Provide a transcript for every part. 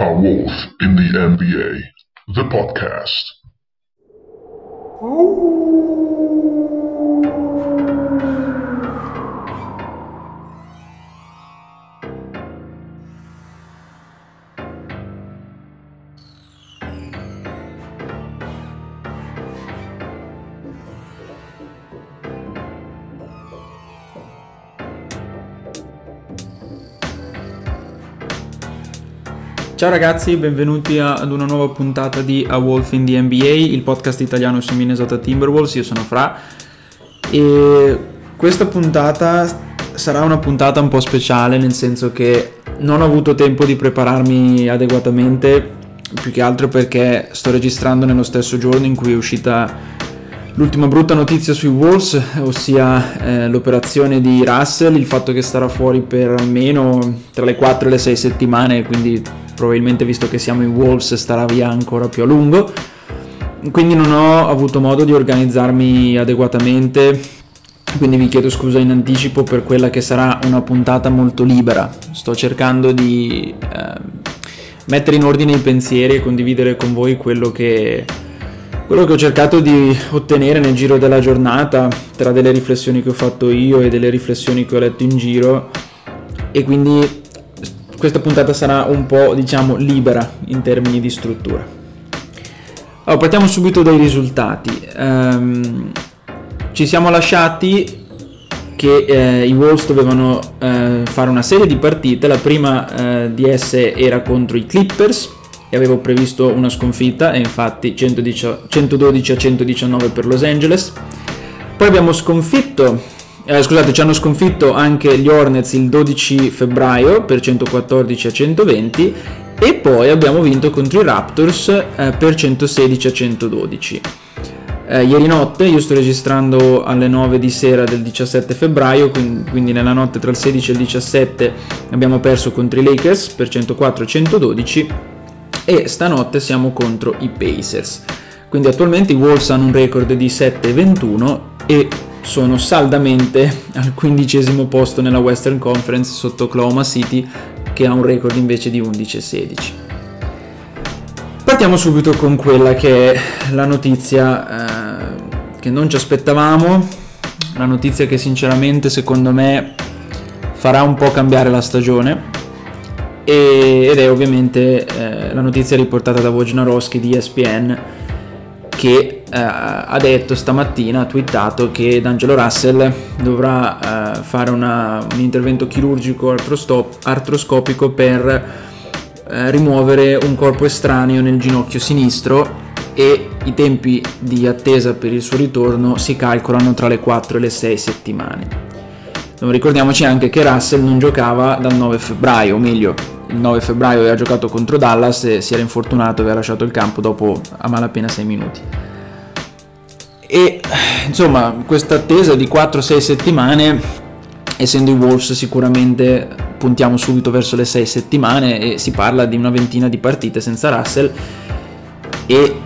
A Wolf in the NBA, the podcast. Ciao ragazzi, benvenuti ad una nuova puntata di A Wolf in the NBA, il podcast italiano su Minnesota Timberwolves. Io sono Fra e questa puntata sarà una puntata un po' speciale nel senso che non ho avuto tempo di prepararmi adeguatamente, più che altro perché sto registrando nello stesso giorno in cui è uscita l'ultima brutta notizia sui Wolves, ossia eh, l'operazione di Russell, il fatto che starà fuori per almeno tra le 4 e le 6 settimane, quindi probabilmente visto che siamo in Wolves starà via ancora più a lungo. Quindi non ho avuto modo di organizzarmi adeguatamente, quindi vi chiedo scusa in anticipo per quella che sarà una puntata molto libera. Sto cercando di eh, mettere in ordine i pensieri e condividere con voi quello che, quello che ho cercato di ottenere nel giro della giornata, tra delle riflessioni che ho fatto io e delle riflessioni che ho letto in giro. E quindi questa puntata sarà un po' diciamo libera in termini di struttura. Allora, partiamo subito dai risultati. Um, ci siamo lasciati che eh, i Wolves dovevano eh, fare una serie di partite, la prima eh, di esse era contro i Clippers e avevo previsto una sconfitta e infatti 110, 112 a 119 per Los Angeles. Poi abbiamo sconfitto eh, scusate, ci hanno sconfitto anche gli Hornets il 12 febbraio per 114 a 120 e poi abbiamo vinto contro i Raptors eh, per 116 a 112. Eh, ieri notte, io sto registrando alle 9 di sera del 17 febbraio, quindi, nella notte tra il 16 e il 17 abbiamo perso contro i Lakers per 104 a 112 e stanotte siamo contro i Pacers. Quindi attualmente i Wolves hanno un record di 7 e 21 e sono saldamente al quindicesimo posto nella Western Conference sotto Oklahoma City che ha un record invece di 11-16. Partiamo subito con quella che è la notizia eh, che non ci aspettavamo, la notizia che sinceramente secondo me farà un po' cambiare la stagione. Ed è ovviamente eh, la notizia riportata da Wojnarowski di ESPN che eh, ha detto stamattina, ha twittato che D'Angelo Russell dovrà eh, fare una, un intervento chirurgico artroscopico per eh, rimuovere un corpo estraneo nel ginocchio sinistro e i tempi di attesa per il suo ritorno si calcolano tra le 4 e le 6 settimane. Ricordiamoci anche che Russell non giocava dal 9 febbraio, o meglio, il 9 febbraio aveva giocato contro Dallas e si era infortunato e aveva lasciato il campo dopo a malapena 6 minuti. E insomma questa attesa di 4-6 settimane essendo i Wolves sicuramente puntiamo subito verso le 6 settimane e si parla di una ventina di partite senza Russell e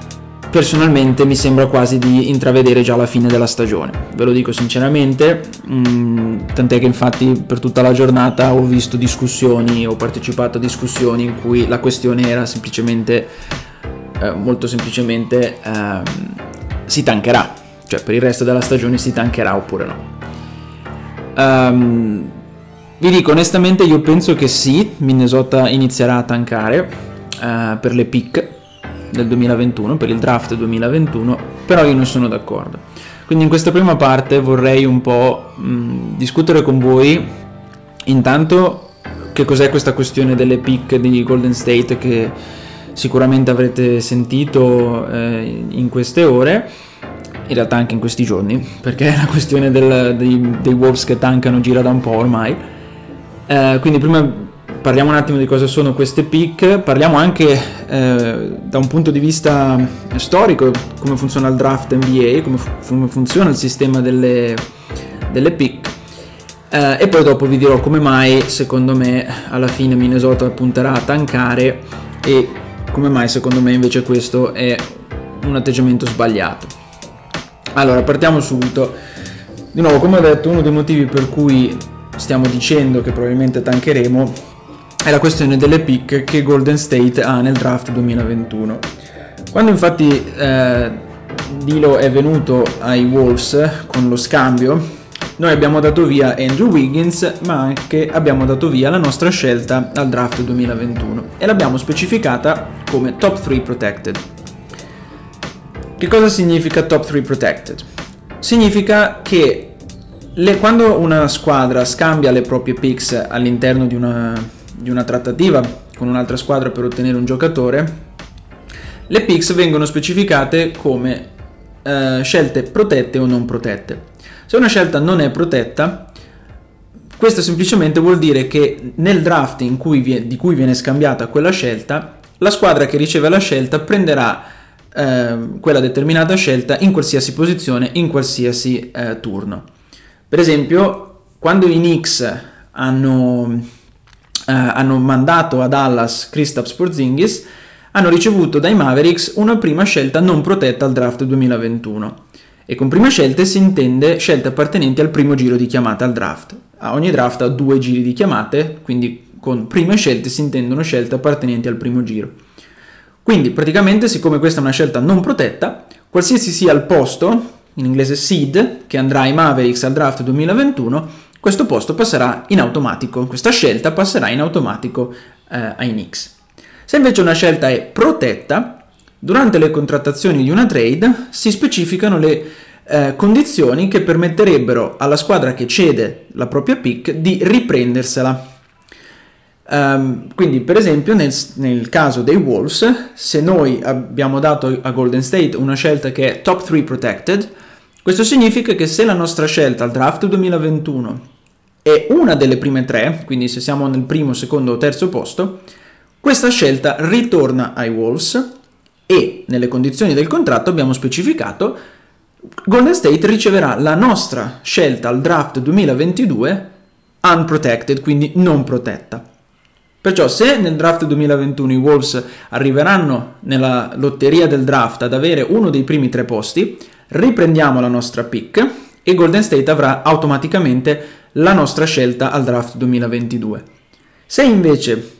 personalmente mi sembra quasi di intravedere già la fine della stagione. Ve lo dico sinceramente mh, mm, tant'è che infatti per tutta la giornata ho visto discussioni ho partecipato a discussioni in cui la questione era semplicemente eh, molto semplicemente ehm, si tancherà, cioè per il resto della stagione si tancherà oppure no. Um, vi dico onestamente io penso che sì, Minnesota inizierà a tankare uh, per le pick del 2021, per il draft 2021, però io non sono d'accordo. Quindi in questa prima parte vorrei un po' mh, discutere con voi intanto che cos'è questa questione delle pick di Golden State che sicuramente avrete sentito eh, in queste ore, in realtà anche in questi giorni, perché la questione del, dei, dei, Wolves che tankano gira da un po' ormai. Eh, quindi prima parliamo un attimo di cosa sono queste pick, parliamo anche eh, da un punto di vista storico come funziona il draft NBA, come, come funziona il sistema delle, delle pick. Eh, e poi dopo vi dirò come mai secondo me alla fine Minnesota punterà a tankare e come mai secondo me invece questo è un atteggiamento sbagliato? Allora, partiamo subito. Di nuovo, come ho detto, uno dei motivi per cui stiamo dicendo che probabilmente tancheremo è la questione delle pick che Golden State ha nel draft 2021. Quando infatti eh, Dilo è venuto ai Wolves con lo scambio, noi abbiamo dato via Andrew Wiggins, ma anche abbiamo dato via la nostra scelta al draft 2021 e l'abbiamo specificata come top 3 protected. Che cosa significa top 3 protected? Significa che le, quando una squadra scambia le proprie picks all'interno di una, di una trattativa con un'altra squadra per ottenere un giocatore, le picks vengono specificate come eh, scelte protette o non protette. Se una scelta non è protetta, questo semplicemente vuol dire che nel draft cui viene, di cui viene scambiata quella scelta, la squadra che riceve la scelta prenderà eh, quella determinata scelta in qualsiasi posizione, in qualsiasi eh, turno. Per esempio, quando i Knicks hanno, eh, hanno mandato a Dallas Kristaps Porzingis, hanno ricevuto dai Mavericks una prima scelta non protetta al draft 2021 e con prime scelte si intende scelte appartenenti al primo giro di chiamata al draft. A ogni draft ha due giri di chiamate, quindi con prime scelte si intendono scelte appartenenti al primo giro. Quindi praticamente siccome questa è una scelta non protetta, qualsiasi sia il posto, in inglese seed, che andrà ai Mavericks al draft 2021, questo posto passerà in automatico, questa scelta passerà in automatico eh, ai Knicks. Se invece una scelta è protetta, Durante le contrattazioni di una trade si specificano le eh, condizioni che permetterebbero alla squadra che cede la propria pick di riprendersela. Um, quindi, per esempio, nel, nel, caso dei Wolves, se noi abbiamo dato a Golden State una scelta che è top 3 protected, questo significa che se la nostra scelta al draft 2021 è una delle prime tre, quindi se siamo nel primo, secondo o terzo posto, questa scelta ritorna ai Wolves e nelle condizioni del contratto abbiamo specificato Golden State riceverà la nostra scelta al draft 2022 unprotected, quindi non protetta. Perciò se nel draft 2021 i Wolves arriveranno nella lotteria del draft ad avere uno dei primi tre posti, riprendiamo la nostra pick e Golden State avrà automaticamente la nostra scelta al draft 2022. Se invece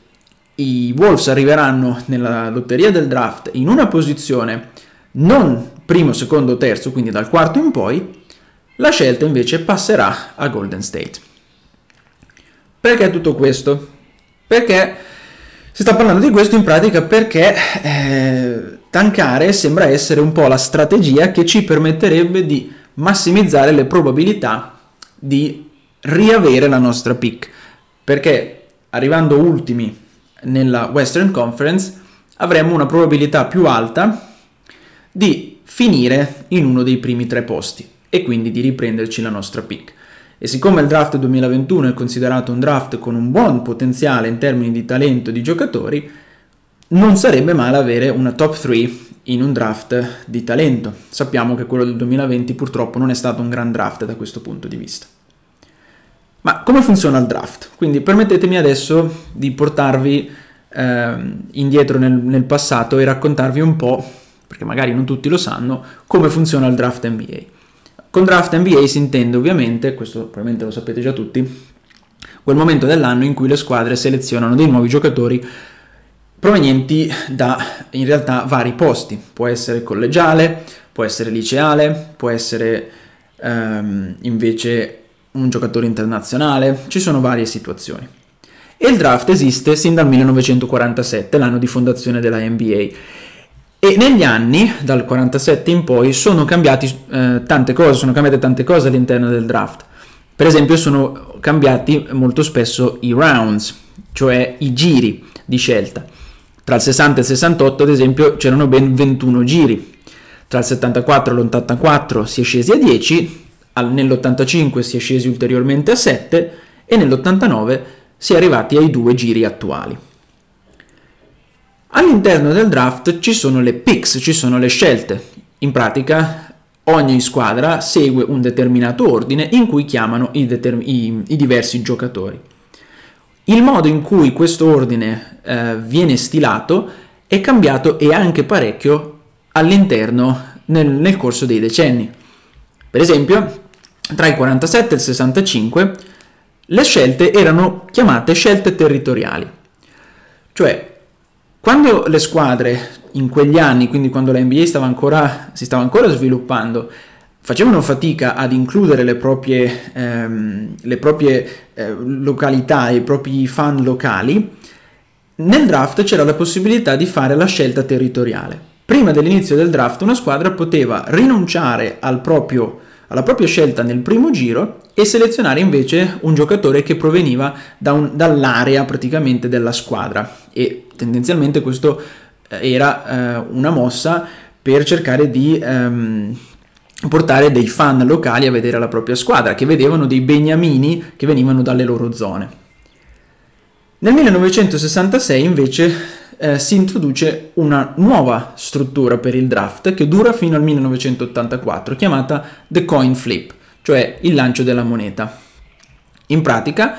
i Wolves arriveranno nella lotteria del draft in una posizione non primo, secondo, terzo, quindi dal quarto in poi, la scelta invece passerà a Golden State. Perché tutto questo? Perché si sta parlando di questo in pratica perché eh, tankare sembra essere un po' la strategia che ci permetterebbe di massimizzare le probabilità di riavere la nostra pick. Perché arrivando ultimi nella Western Conference avremmo una probabilità più alta di finire in uno dei primi tre posti e quindi di riprenderci la nostra pick. E siccome il draft 2021 è considerato un draft con un buon potenziale in termini di talento di giocatori, non sarebbe male avere una top 3 in un draft di talento. Sappiamo che quello del 2020 purtroppo non è stato un gran draft da questo punto di vista. Ma come funziona il draft? Quindi permettetemi adesso di portarvi eh, indietro nel, nel passato e raccontarvi un po', perché magari non tutti lo sanno, come funziona il draft NBA. Con draft NBA si intende ovviamente, questo probabilmente lo sapete già tutti, quel momento dell'anno in cui le squadre selezionano dei nuovi giocatori provenienti da in realtà vari posti. Può essere collegiale, può essere liceale, può essere ehm, invece un giocatore internazionale, ci sono varie situazioni. E il draft esiste sin dal 1947, l'anno di fondazione della NBA. E negli anni, dal 47 in poi, sono cambiati eh, tante cose, sono cambiate tante cose all'interno del draft. Per esempio sono cambiati molto spesso i rounds, cioè i giri di scelta. Tra il 60 e il 68, ad esempio, c'erano ben 21 giri. Tra il 74 e l'84 si è scesi a 10 nell'85 si è scesi ulteriormente a 7 e nell'89 si è arrivati ai due giri attuali. All'interno del draft ci sono le picks, ci sono le scelte. In pratica ogni squadra segue un determinato ordine in cui chiamano i, determ- i, i diversi giocatori. Il modo in cui questo ordine eh, viene stilato è cambiato e anche parecchio all'interno nel, nel corso dei decenni. Per esempio, tra il 47 e il 65 le scelte erano chiamate scelte territoriali. Cioè, quando le squadre in quegli anni, quindi quando la NBA stava ancora, si stava ancora sviluppando, facevano fatica ad includere le proprie, ehm, le proprie eh, località, i propri fan locali, nel draft c'era la possibilità di fare la scelta territoriale. Prima dell'inizio del draft una squadra poteva rinunciare al proprio, alla propria scelta nel primo giro e selezionare invece un giocatore che proveniva da un, dall'area praticamente della squadra e tendenzialmente questo eh, era eh, una mossa per cercare di ehm, portare dei fan locali a vedere la propria squadra che vedevano dei beniamini che venivano dalle loro zone. Nel 1966 invece eh, si introduce una nuova struttura per il draft che dura fino al 1984 chiamata The Coin Flip cioè il lancio della moneta. In pratica,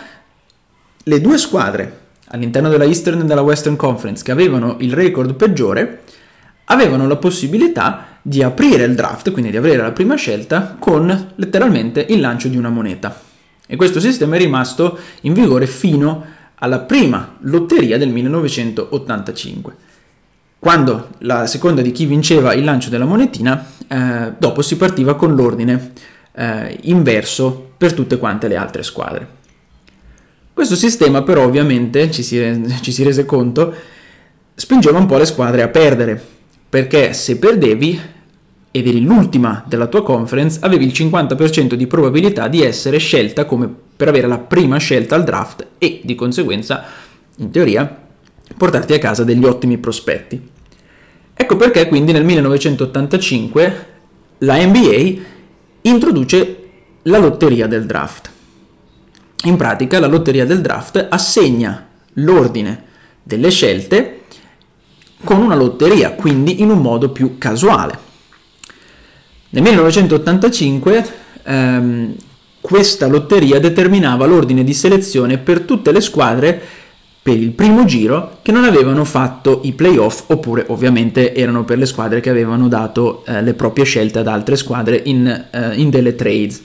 le due squadre all'interno della Eastern e della Western Conference che avevano il record peggiore avevano la possibilità di aprire il draft, quindi di avere la prima scelta, con letteralmente il lancio di una moneta. E questo sistema è rimasto in vigore fino alla prima lotteria del 1985. Quando la seconda di chi vinceva il lancio della monetina, eh, dopo si partiva con l'ordine eh, inverso per tutte quante le altre squadre. Questo sistema però ovviamente, ci si, ci si rese conto, spingeva un po' le squadre a perdere, perché se perdevi ed eri l'ultima della tua conference, avevi il 50% di probabilità di essere scelta come per avere la prima scelta al draft e di conseguenza, in teoria, portarti a casa degli ottimi prospetti. Ecco perché quindi nel 1985 la NBA introduce la lotteria del draft. In pratica la lotteria del draft assegna l'ordine delle scelte con una lotteria, quindi in un modo più casuale. Nel 1985 ehm, questa lotteria determinava l'ordine di selezione per tutte le squadre per il primo giro che non avevano fatto i playoff oppure ovviamente erano per le squadre che avevano dato eh, le proprie scelte ad altre squadre in, eh, in delle trades.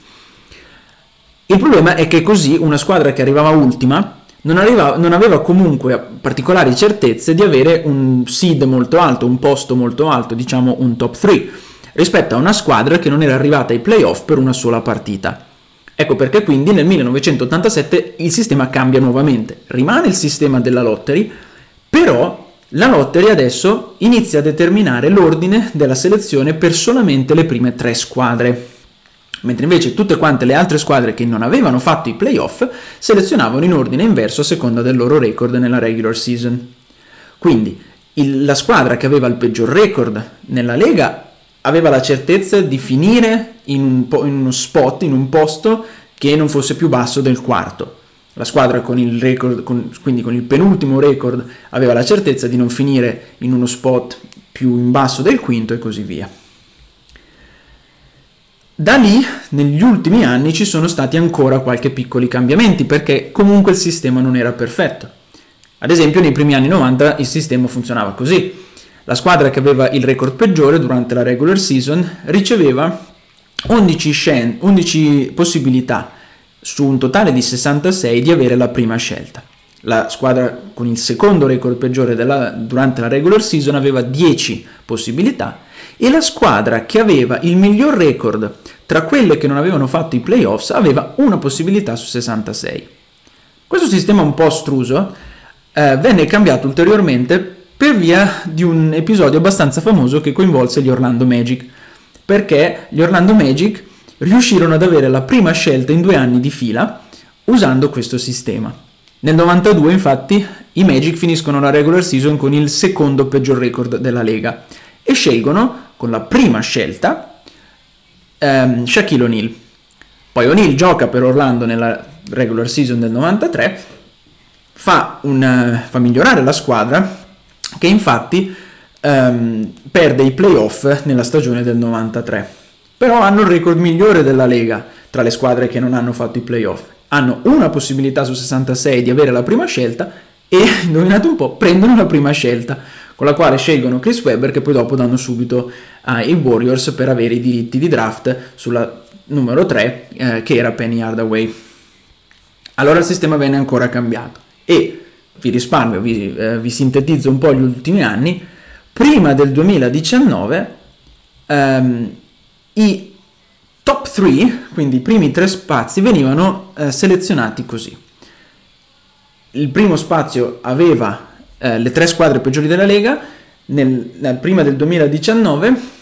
Il problema è che così una squadra che arrivava ultima non, arrivava, non, aveva comunque particolari certezze di avere un seed molto alto, un posto molto alto, diciamo un top 3, rispetto a una squadra che non era arrivata ai playoff per una sola partita. Ecco perché quindi nel 1987 il sistema cambia nuovamente. Rimane il sistema della lottery, però la lottery adesso inizia a determinare l'ordine della selezione per solamente le prime tre squadre. Mentre invece tutte quante le altre squadre che non avevano fatto i playoff selezionavano in ordine inverso a seconda del loro record nella regular season. Quindi il, la squadra che aveva il peggior record nella lega aveva la certezza di finire in, un po- in uno spot, in un posto che non fosse più basso del quarto. La squadra con il record, con, quindi con il penultimo record, aveva la certezza di non finire in uno spot più in basso del quinto e così via. Da lì, negli ultimi anni, ci sono stati ancora qualche piccoli cambiamenti perché comunque il sistema non era perfetto. Ad esempio, nei primi anni 90 il sistema funzionava così. La squadra che aveva il record peggiore durante la regular season riceveva 11, scen- 11 possibilità su un totale di 66 di avere la prima scelta. La squadra con il secondo record peggiore della, durante la regular season aveva 10 possibilità e la squadra che aveva il miglior record tra quelle che non avevano fatto i playoffs aveva una possibilità su 66. Questo sistema un po' astruso eh, venne cambiato ulteriormente per via di un episodio abbastanza famoso che coinvolse gli Orlando Magic, perché gli Orlando Magic riuscirono ad avere la prima scelta in due anni di fila usando questo sistema. Nel 92 infatti i Magic finiscono la regular season con il secondo peggior record della Lega e scelgono con la prima scelta ehm, Shaquille O'Neal. Poi O'Neal gioca per Orlando nella regular season del 93, fa, un, fa migliorare la squadra che infatti ehm, perde i playoff nella stagione del 93. Però hanno il record migliore della Lega tra le squadre che non hanno fatto i playoff. Hanno una possibilità su 66 di avere la prima scelta e, indovinate un po', prendono la prima scelta, con la quale scelgono Chris Webber che poi dopo danno subito ai Warriors per avere i diritti di draft sulla numero 3 eh, che era Penny Hardaway. Allora il sistema venne ancora cambiato e vi risparmio, vi, eh, vi sintetizzo un po' gli ultimi anni, prima del 2019 ehm, i top 3, quindi i primi tre spazi, venivano eh, selezionati così. Il primo spazio aveva eh, le tre squadre peggiori della Lega, nel, nel, prima del 2019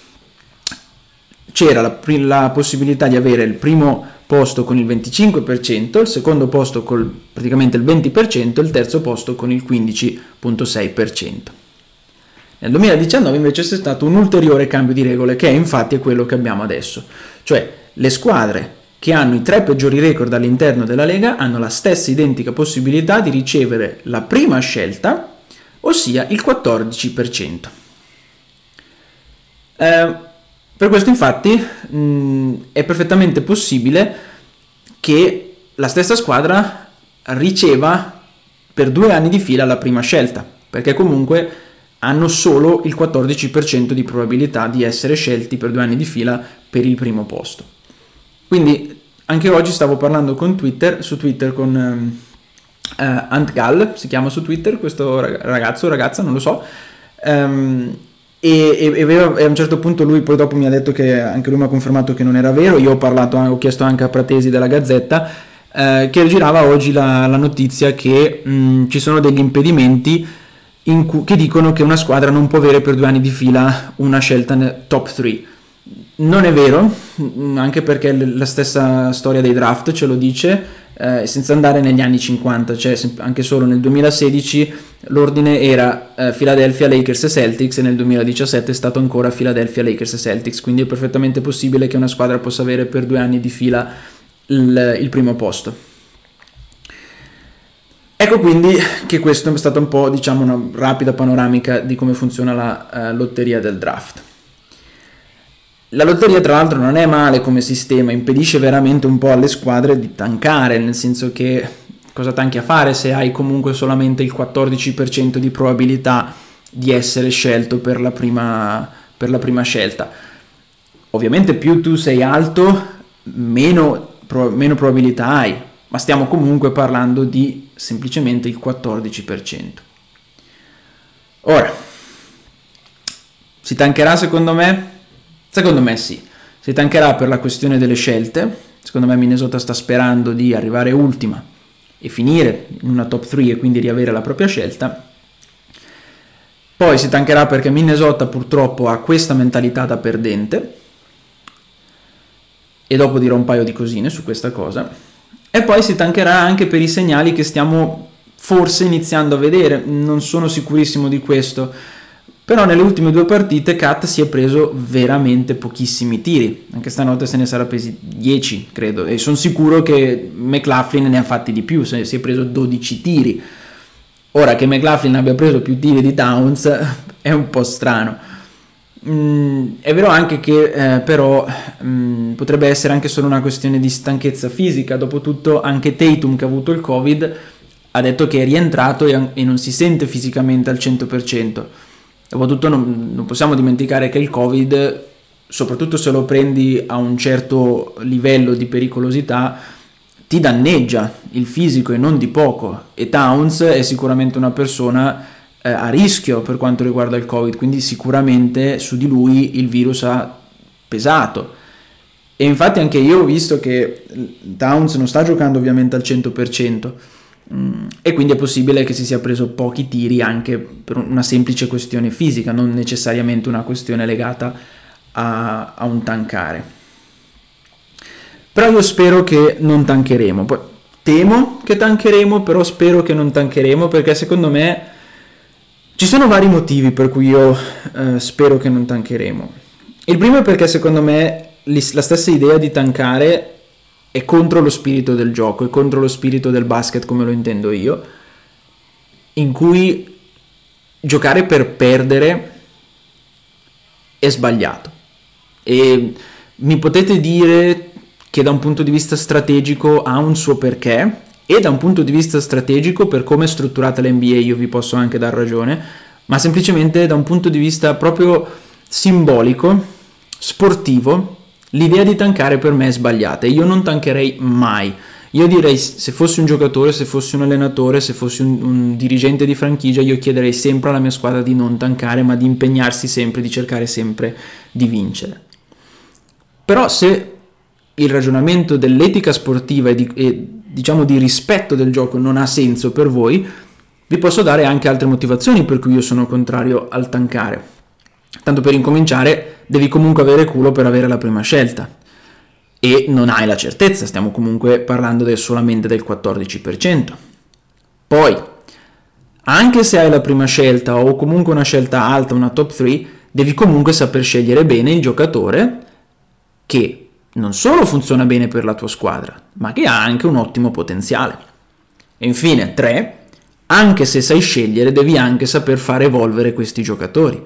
c'era la, la, possibilità di avere il primo posto con il 25%, il secondo posto con praticamente il 20% e il terzo posto con il 15.6%. Nel 2019 invece c'è stato un ulteriore cambio di regole che è infatti quello che abbiamo adesso, cioè le squadre che hanno i tre peggiori record all'interno della Lega hanno la stessa identica possibilità di ricevere la prima scelta, ossia il 14%. Eh, per questo infatti mh, è perfettamente possibile che la stessa squadra riceva per due anni di fila la prima scelta, perché comunque hanno solo il 14% di probabilità di essere scelti per due anni di fila per il primo posto. Quindi anche oggi stavo parlando con Twitter, su Twitter con um, uh, Ant Gall, si chiama su Twitter questo ragazzo ragazza, non lo so, um, e, e, e, a un certo punto lui poi dopo mi ha detto che anche lui mi ha confermato che non era vero, io ho, parlato, ho chiesto anche a Pratesi della Gazzetta eh, che girava oggi la, la notizia che mh, ci sono degli impedimenti cu- che dicono che una squadra non può avere per due anni di fila una scelta top 3. Non è vero, anche perché la stessa storia dei draft ce lo dice, eh, senza andare negli anni 50, cioè anche solo nel 2016 l'ordine era eh, Philadelphia Lakers e Celtics e nel 2017 è stato ancora Philadelphia Lakers e Celtics, quindi è perfettamente possibile che una squadra possa avere per due anni di fila il, il primo posto. Ecco quindi che questo è stata un po' diciamo una rapida panoramica di come funziona la uh, lotteria del draft. La lotteria tra l'altro non è male come sistema, impedisce veramente un po' alle squadre di tankare, nel senso che cosa tanchi a fare se hai comunque solamente il 14% di probabilità di essere scelto per la prima, per la prima scelta. Ovviamente più tu sei alto, meno, pro, meno probabilità hai, ma stiamo comunque parlando di semplicemente il 14%. Ora, si tancherà secondo me? Secondo me sì, si tancherà per la questione delle scelte, secondo me Minnesota sta sperando di arrivare ultima e finire in una top 3 e quindi riavere la propria scelta. Poi si tancherà perché Minnesota purtroppo ha questa mentalità da perdente. E dopo dirò un paio di cosine su questa cosa. E poi si tancherà anche per i segnali che stiamo forse iniziando a vedere, non sono sicurissimo di questo però nelle ultime due partite Kat si è preso veramente pochissimi tiri, anche stanotte se ne sarà presi 10 credo e sono sicuro che McLaughlin ne ha fatti di più, si è preso 12 tiri. Ora che McLaughlin abbia preso più tiri di Towns è un po' strano. Mm, è vero anche che eh, però mm, potrebbe essere anche solo una questione di stanchezza fisica, dopotutto anche Tatum che ha avuto il Covid ha detto che è rientrato e, e non si sente fisicamente al 100%. Soprattutto non, non possiamo dimenticare che il Covid, soprattutto se lo prendi a un certo livello di pericolosità, ti danneggia il fisico e non di poco. E Towns è sicuramente una persona eh, a rischio per quanto riguarda il Covid, quindi sicuramente su di lui il virus ha pesato. E infatti anche io ho visto che Towns non sta giocando ovviamente al 100%, Mm, e quindi è possibile che si sia preso pochi tiri anche per una semplice questione fisica, non necessariamente una questione legata a, a un tankare. Però io spero che non tancheremo. Poi, temo che tancheremo, però spero che non tancheremo perché secondo me ci sono vari motivi per cui io eh, spero che non tancheremo. Il primo è perché secondo me la stessa idea di tankare è contro lo spirito del gioco, è contro lo spirito del basket come lo intendo io, in cui giocare per perdere è sbagliato. E mi potete dire che da un punto di vista strategico ha un suo perché e da un punto di vista strategico per come è strutturata l'NBA io vi posso anche dar ragione, ma semplicemente da un punto di vista proprio simbolico, sportivo, L'idea di tankare per me è sbagliata, io non tankerei mai. Io direi, se fossi un giocatore, se fossi un allenatore, se fossi un, un, dirigente di franchigia, io chiederei sempre alla mia squadra di non tancare, ma di impegnarsi sempre, di cercare sempre di vincere. Però se il ragionamento dell'etica sportiva e, di, e diciamo di rispetto del gioco non ha senso per voi, vi posso dare anche altre motivazioni per cui io sono contrario al tancare. Tanto per incominciare, devi comunque avere culo per avere la prima scelta e non hai la certezza, stiamo comunque parlando del, solamente del 14%. Poi, anche se hai la prima scelta o comunque una scelta alta, una top 3, devi comunque saper scegliere bene il giocatore che non solo funziona bene per la tua squadra, ma che ha anche un ottimo potenziale. E infine, 3, anche se sai scegliere, devi anche saper fare evolvere questi giocatori,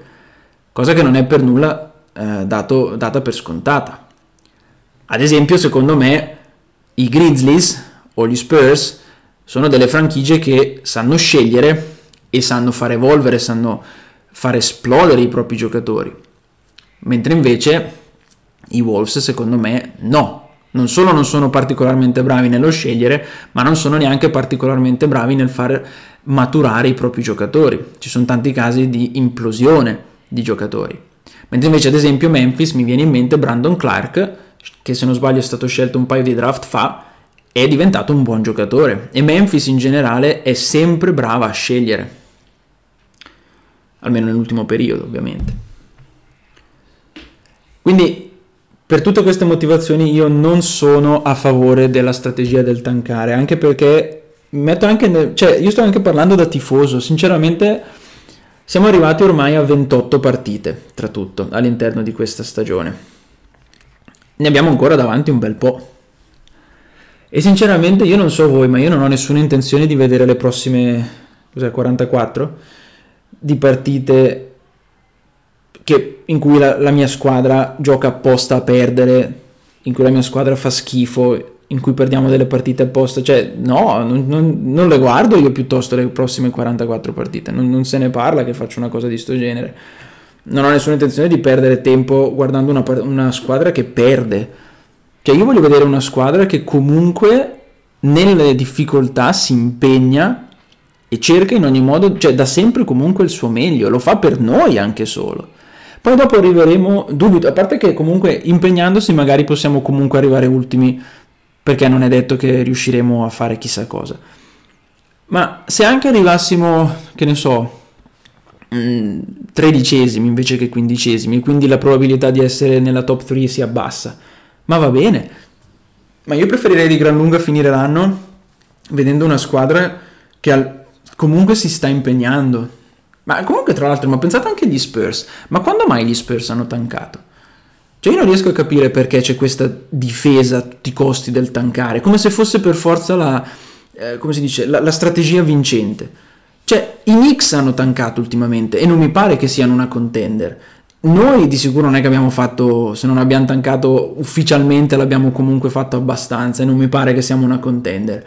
cosa che non è per nulla eh, dato, data per scontata. Ad esempio, secondo me, i Grizzlies o gli Spurs sono delle franchigie che sanno scegliere e sanno fare evolvere, sanno far esplodere i propri giocatori. Mentre invece i Wolves, secondo me, no. Non solo non sono particolarmente bravi nello scegliere, ma non sono neanche particolarmente bravi nel far maturare i propri giocatori. Ci sono tanti casi di implosione di giocatori. Mentre invece, ad esempio, Memphis mi viene in mente Brandon Clark, che se non sbaglio è stato scelto un paio di draft fa, è diventato un buon giocatore. E Memphis in generale è sempre brava a scegliere. Almeno nell'ultimo periodo, ovviamente. Quindi, per tutte queste motivazioni, io non sono a favore della strategia del tankare, anche perché metto anche nel, cioè io sto anche parlando da tifoso, sinceramente siamo arrivati ormai a 28 partite, tra tutto, all'interno di questa stagione. Ne abbiamo ancora davanti un bel po'. E sinceramente io non so voi, ma io non ho nessuna intenzione di vedere le prossime, cos'è, 44 di partite che, in cui la, la mia squadra gioca apposta a perdere, in cui la mia squadra fa schifo in cui perdiamo delle partite apposta, cioè no, non, non, non, le guardo io piuttosto le prossime 44 partite, non, non, se ne parla che faccio una cosa di sto genere. Non ho nessuna intenzione di perdere tempo guardando una, una squadra che perde. Cioè io voglio vedere una squadra che comunque nelle difficoltà si impegna e cerca in ogni modo, cioè dà sempre comunque il suo meglio, lo fa per noi anche solo. Poi dopo arriveremo, dubito, a parte che comunque impegnandosi magari possiamo comunque arrivare ultimi perché non è detto che riusciremo a fare chissà cosa. Ma se anche arrivassimo, che ne so, mm, tredicesimi invece che quindicesimi, quindi la probabilità di essere nella top 3 si abbassa, ma va bene. Ma io preferirei di gran lunga finire l'anno vedendo una squadra che al- comunque si sta impegnando. Ma comunque, tra l'altro, ma pensate anche agli Spurs. Ma quando mai gli Spurs hanno tancato? Cioè io non riesco a capire perché c'è questa difesa a tutti i costi del tankare, come se fosse per forza la, eh, come si dice, la, la strategia vincente. Cioè i Knicks hanno tankato ultimamente e non mi pare che siano una contender. Noi di sicuro non è che abbiamo fatto, se non abbiamo tankato ufficialmente l'abbiamo comunque fatto abbastanza e non mi pare che siamo una contender.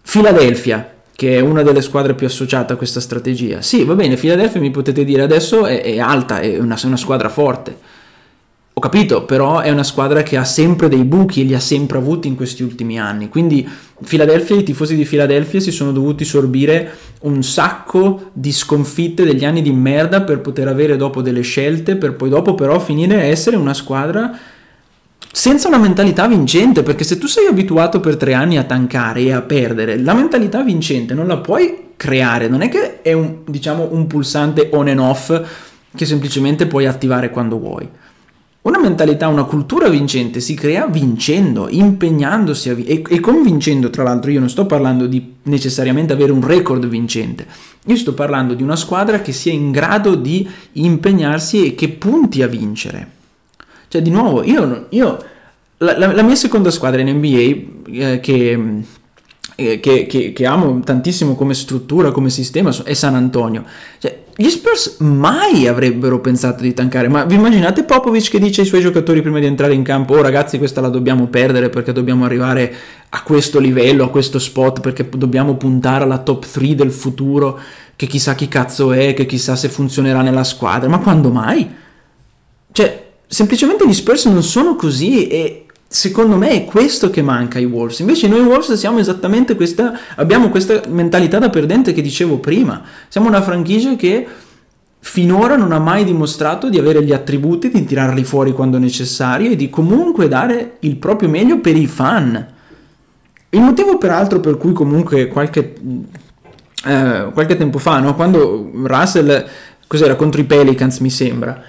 Philadelphia, che è una delle squadre più associate a questa strategia. Sì, va bene, Philadelphia mi potete dire adesso è, è alta, è una, è una squadra forte ho capito, però è una squadra che ha sempre dei buchi e li ha sempre avuti in questi ultimi anni. Quindi Philadelphia, i tifosi di Philadelphia si sono dovuti sorbire un sacco di sconfitte degli anni di merda per poter avere dopo delle scelte, per poi dopo però finire a essere una squadra senza una mentalità vincente, perché se tu sei abituato per tre anni a tankare e a perdere, la mentalità vincente non la puoi creare, non è che è un, diciamo, un pulsante on and off che semplicemente puoi attivare quando vuoi. Una mentalità, una cultura vincente si crea vincendo, impegnandosi vi- e, e, convincendo, tra l'altro io non sto parlando di necessariamente avere un record vincente, io sto parlando di una squadra che sia in grado di impegnarsi e che punti a vincere. Cioè di nuovo, io, io la, la, la, mia seconda squadra in NBA eh, che, eh, che, che, che, amo tantissimo come struttura, come sistema è San Antonio. Cioè, gli Spurs mai avrebbero pensato di tankare, ma vi immaginate Popovic che dice ai suoi giocatori prima di entrare in campo, oh ragazzi questa la dobbiamo perdere perché dobbiamo arrivare a questo livello, a questo spot, perché dobbiamo puntare alla top 3 del futuro, che chissà chi cazzo è, che chissà se funzionerà nella squadra, ma quando mai? Cioè, semplicemente gli Spurs non sono così e secondo me è questo che manca ai Wolves. Invece noi Wolves siamo esattamente questa, abbiamo questa mentalità da perdente che dicevo prima. Siamo una franchigia che finora non ha mai dimostrato di avere gli attributi, di tirarli fuori quando necessario e di comunque dare il proprio meglio per i fan. Il motivo peraltro per cui comunque qualche, eh, qualche tempo fa, no, quando Russell, cos'era, contro i Pelicans mi sembra,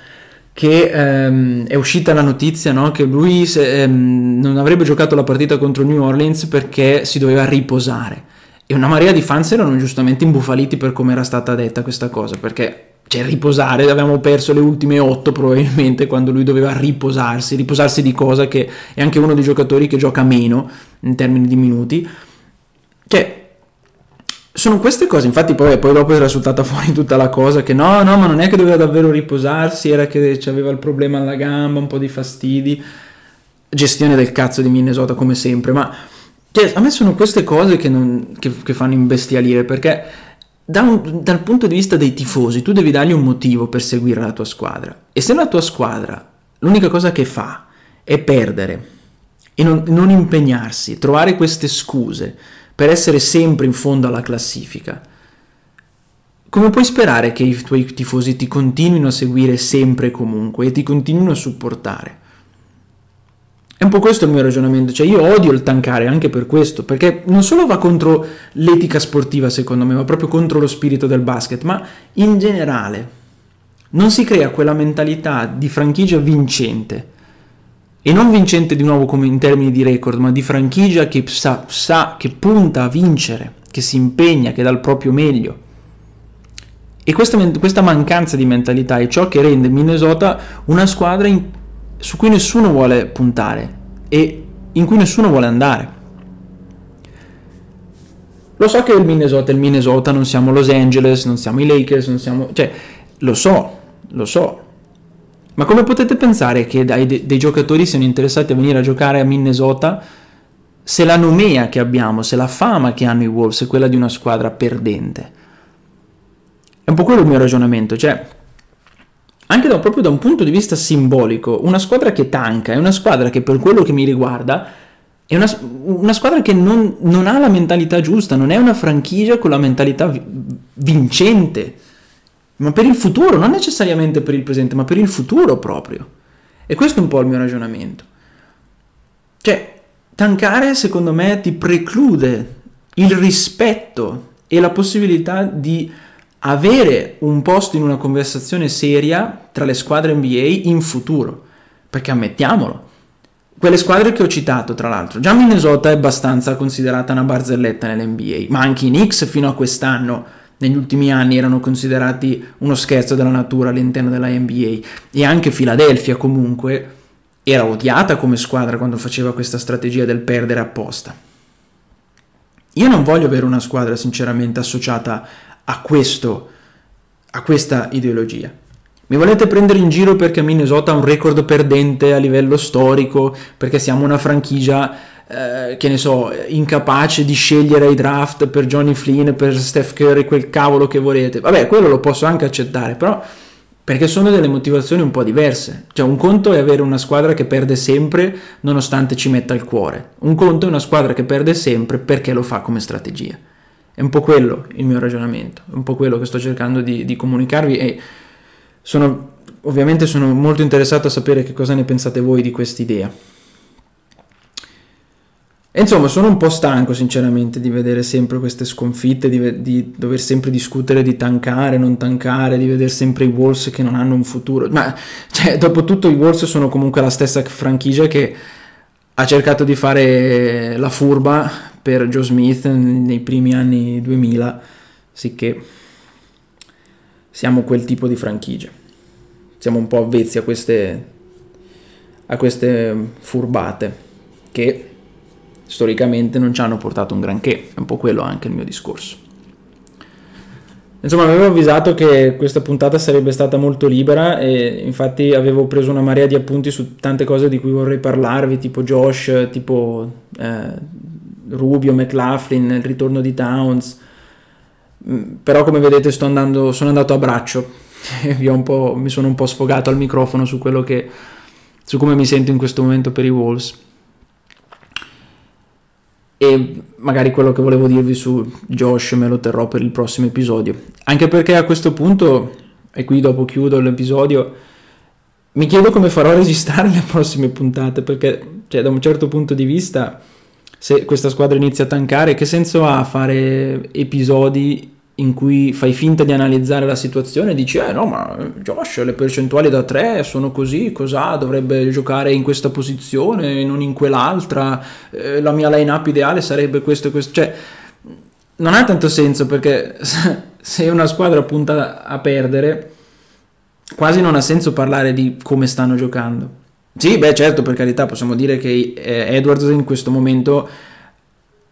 che ehm, è uscita la notizia no, che lui se, ehm, non avrebbe giocato la partita contro New Orleans perché si doveva riposare. E una marea di fans erano giustamente imbufaliti per come era stata detta questa cosa, perché cioè riposare, avevamo perso le ultime otto probabilmente quando lui doveva riposarsi, riposarsi di cosa che è anche uno dei giocatori che gioca meno in termini di minuti. Cioè, sono queste cose, infatti poi, poi, dopo era risultata fuori tutta la cosa che no, no, ma non è che doveva davvero riposarsi, era che aveva il problema alla gamba, un po' di fastidi, gestione del cazzo di Minnesota come sempre, ma cioè, a me sono queste cose che, non, che, che fanno imbestialire perché da un, dal punto di vista dei tifosi, tu devi dargli un motivo per seguire la tua squadra. E se la tua squadra l'unica cosa che fa è perdere e non, non impegnarsi, trovare queste scuse per essere sempre in fondo alla classifica, come puoi sperare che i tuoi tifosi ti continuino a seguire sempre e comunque e ti continuino a supportare? È un po' questo il mio ragionamento, cioè io odio il tankare anche per questo, perché non solo va contro l'etica sportiva secondo me, ma proprio contro lo spirito del basket, ma in generale non si crea quella mentalità di franchigia vincente. E non vincente di nuovo come in termini di record, ma di franchigia che sa, sa che punta a vincere, che si impegna, che dà il proprio meglio. E questa, questa mancanza di mentalità è ciò che rende Minnesota una squadra in, su cui nessuno vuole puntare e in cui nessuno vuole andare. Lo so che il Minnesota è il Minnesota, non siamo Los Angeles, non siamo i Lakers, non siamo... cioè, lo so, lo so. Ma come potete pensare che dai, de- dei giocatori siano interessati a venire a giocare a Minnesota se la nomea che abbiamo, se la fama che hanno i Wolves è quella di una squadra perdente? È un po' quello il mio ragionamento, cioè anche da, proprio da un punto di vista simbolico, una squadra che tanca è una squadra che per quello che mi riguarda è una, una squadra che non, non, ha la mentalità giusta, non è una franchigia con la mentalità vincente, ma per il futuro, non necessariamente per il presente, ma per il futuro proprio. E questo è un po' il mio ragionamento. Cioè, tankare secondo me ti preclude il rispetto e la possibilità di avere un posto in una conversazione seria tra le squadre NBA in futuro. Perché ammettiamolo, quelle squadre che ho citato, tra l'altro, già Minnesota è abbastanza considerata una barzelletta nell'NBA, ma anche i Knicks fino a quest'anno, negli ultimi anni, erano considerati uno scherzo della natura all'interno della NBA. E anche Philadelphia comunque era odiata come squadra quando faceva questa strategia del perdere apposta. Io non voglio avere una squadra sinceramente associata a, questo, a questa ideologia. Mi volete prendere in giro perché Minnesota ha un record perdente a livello storico, perché siamo una franchigia, eh, che ne so, incapace di scegliere i draft per Johnny Flynn, per Steph Curry, quel cavolo che volete. Vabbè, quello lo posso anche accettare, però perché sono delle motivazioni un po' diverse. Cioè, un conto è avere una squadra che perde sempre nonostante ci metta il cuore. Un conto è una squadra che perde sempre perché lo fa come strategia. È un po' quello il mio ragionamento, è un po' quello che sto cercando di, di comunicarvi e sono, ovviamente sono molto interessato a sapere che cosa ne pensate voi di quest'idea. E insomma, sono un po' stanco sinceramente di vedere sempre queste sconfitte, di, di, dover sempre discutere di tankare, non tankare, di vedere sempre i Wolves che non hanno un futuro. Ma, cioè, dopo tutto i Wolves sono comunque la stessa franchigia che ha cercato di fare la furba per Joe Smith nei primi anni 2000, sicché siamo quel tipo di franchigia. Siamo un po' avvezzi a queste, a queste furbate che storicamente non ci hanno portato un granché, è un po' quello anche il mio discorso. Insomma, avevo avvisato che questa puntata sarebbe stata molto libera e infatti avevo preso una marea di appunti su tante cose di cui vorrei parlarvi, tipo Josh, tipo eh, Rubio, McLaughlin, il ritorno di Towns. Mm, però come vedete andando, sono andato a braccio e mi sono un po' sfogato al microfono su che su come mi sento in questo momento per i Wolves. E magari quello che volevo dirvi su Josh me lo terrò per il prossimo episodio. Anche perché a questo punto, e qui dopo chiudo l'episodio, mi chiedo come farò a registrare le prossime puntate perché cioè, da un certo punto di vista se questa squadra inizia a tankare che senso ha fare episodi in cui fai finta di analizzare la situazione e dici eh no ma Josh le percentuali da 3 sono così, cos'ha? Dovrebbe giocare in questa posizione, non in quell'altra, eh, la mia line-up ideale sarebbe questo e questo, cioè non ha tanto senso perché se una squadra punta a perdere quasi non ha senso parlare di come stanno giocando. Sì, beh certo, per carità possiamo dire che eh, Edwards in questo momento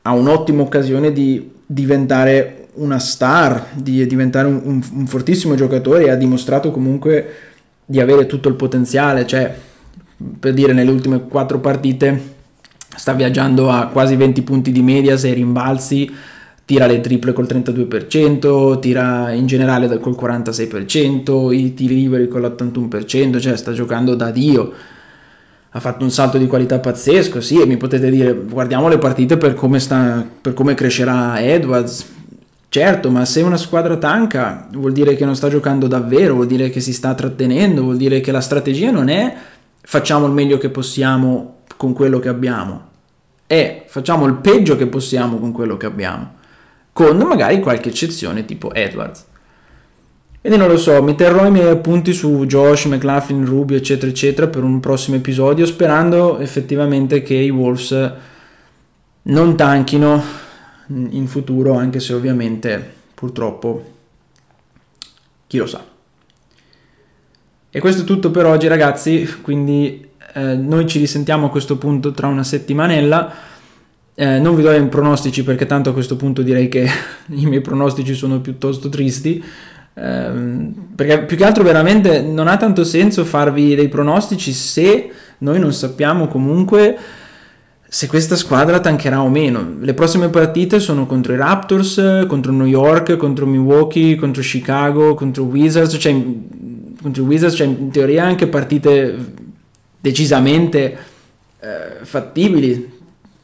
ha un'ottima occasione di diventare una star, di diventare un, un, un, fortissimo giocatore e ha dimostrato comunque di avere tutto il potenziale, cioè per dire nelle ultime quattro partite sta viaggiando a quasi 20 punti di media, 6 rimbalzi, tira le triple col 32%, tira in generale col 46%, i tiri liberi con l'81%, cioè sta giocando da Dio. Ha fatto un salto di qualità pazzesco, sì, e mi potete dire, guardiamo le partite per come, sta, per come crescerà Edwards, Certo, ma se una squadra tanca vuol dire che non sta giocando davvero, vuol dire che si sta trattenendo, vuol dire che la strategia non è facciamo il meglio che possiamo con quello che abbiamo, è facciamo il peggio che possiamo con quello che abbiamo, con magari qualche eccezione tipo Edwards. Quindi non lo so, mi terrò i miei appunti su Josh, McLaughlin, Rubio, eccetera, eccetera, per un prossimo episodio, sperando effettivamente che i Wolves non tanchino in futuro, anche se ovviamente purtroppo chi lo sa. E questo è tutto per oggi ragazzi, quindi eh, noi ci risentiamo a questo punto tra una settimanella. Eh, non vi do i pronostici perché tanto a questo punto direi che i miei pronostici sono piuttosto tristi. Eh, perché più che altro veramente non ha tanto senso farvi dei pronostici se noi non sappiamo comunque se questa squadra tancherà o meno. Le prossime partite sono contro i Raptors, contro New York, contro Milwaukee, contro Chicago, contro Wizards, cioè contro i Wizards, cioè in teoria anche partite decisamente eh, fattibili,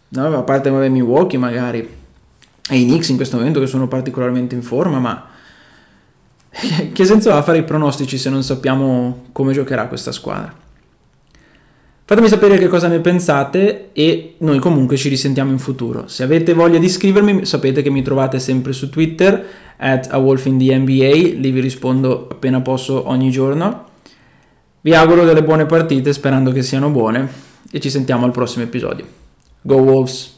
no? a parte vabbè, Milwaukee magari, e i Knicks in questo momento che sono particolarmente in forma, ma che senso ha fare i pronostici se non sappiamo come giocherà questa squadra? Fatemi sapere che cosa ne pensate e noi comunque ci risentiamo in futuro. Se avete voglia di scrivermi sapete che mi trovate sempre su Twitter at awolfindnba, lì vi rispondo appena posso ogni giorno. Vi auguro delle buone partite sperando che siano buone e ci sentiamo al prossimo episodio. Go Wolves!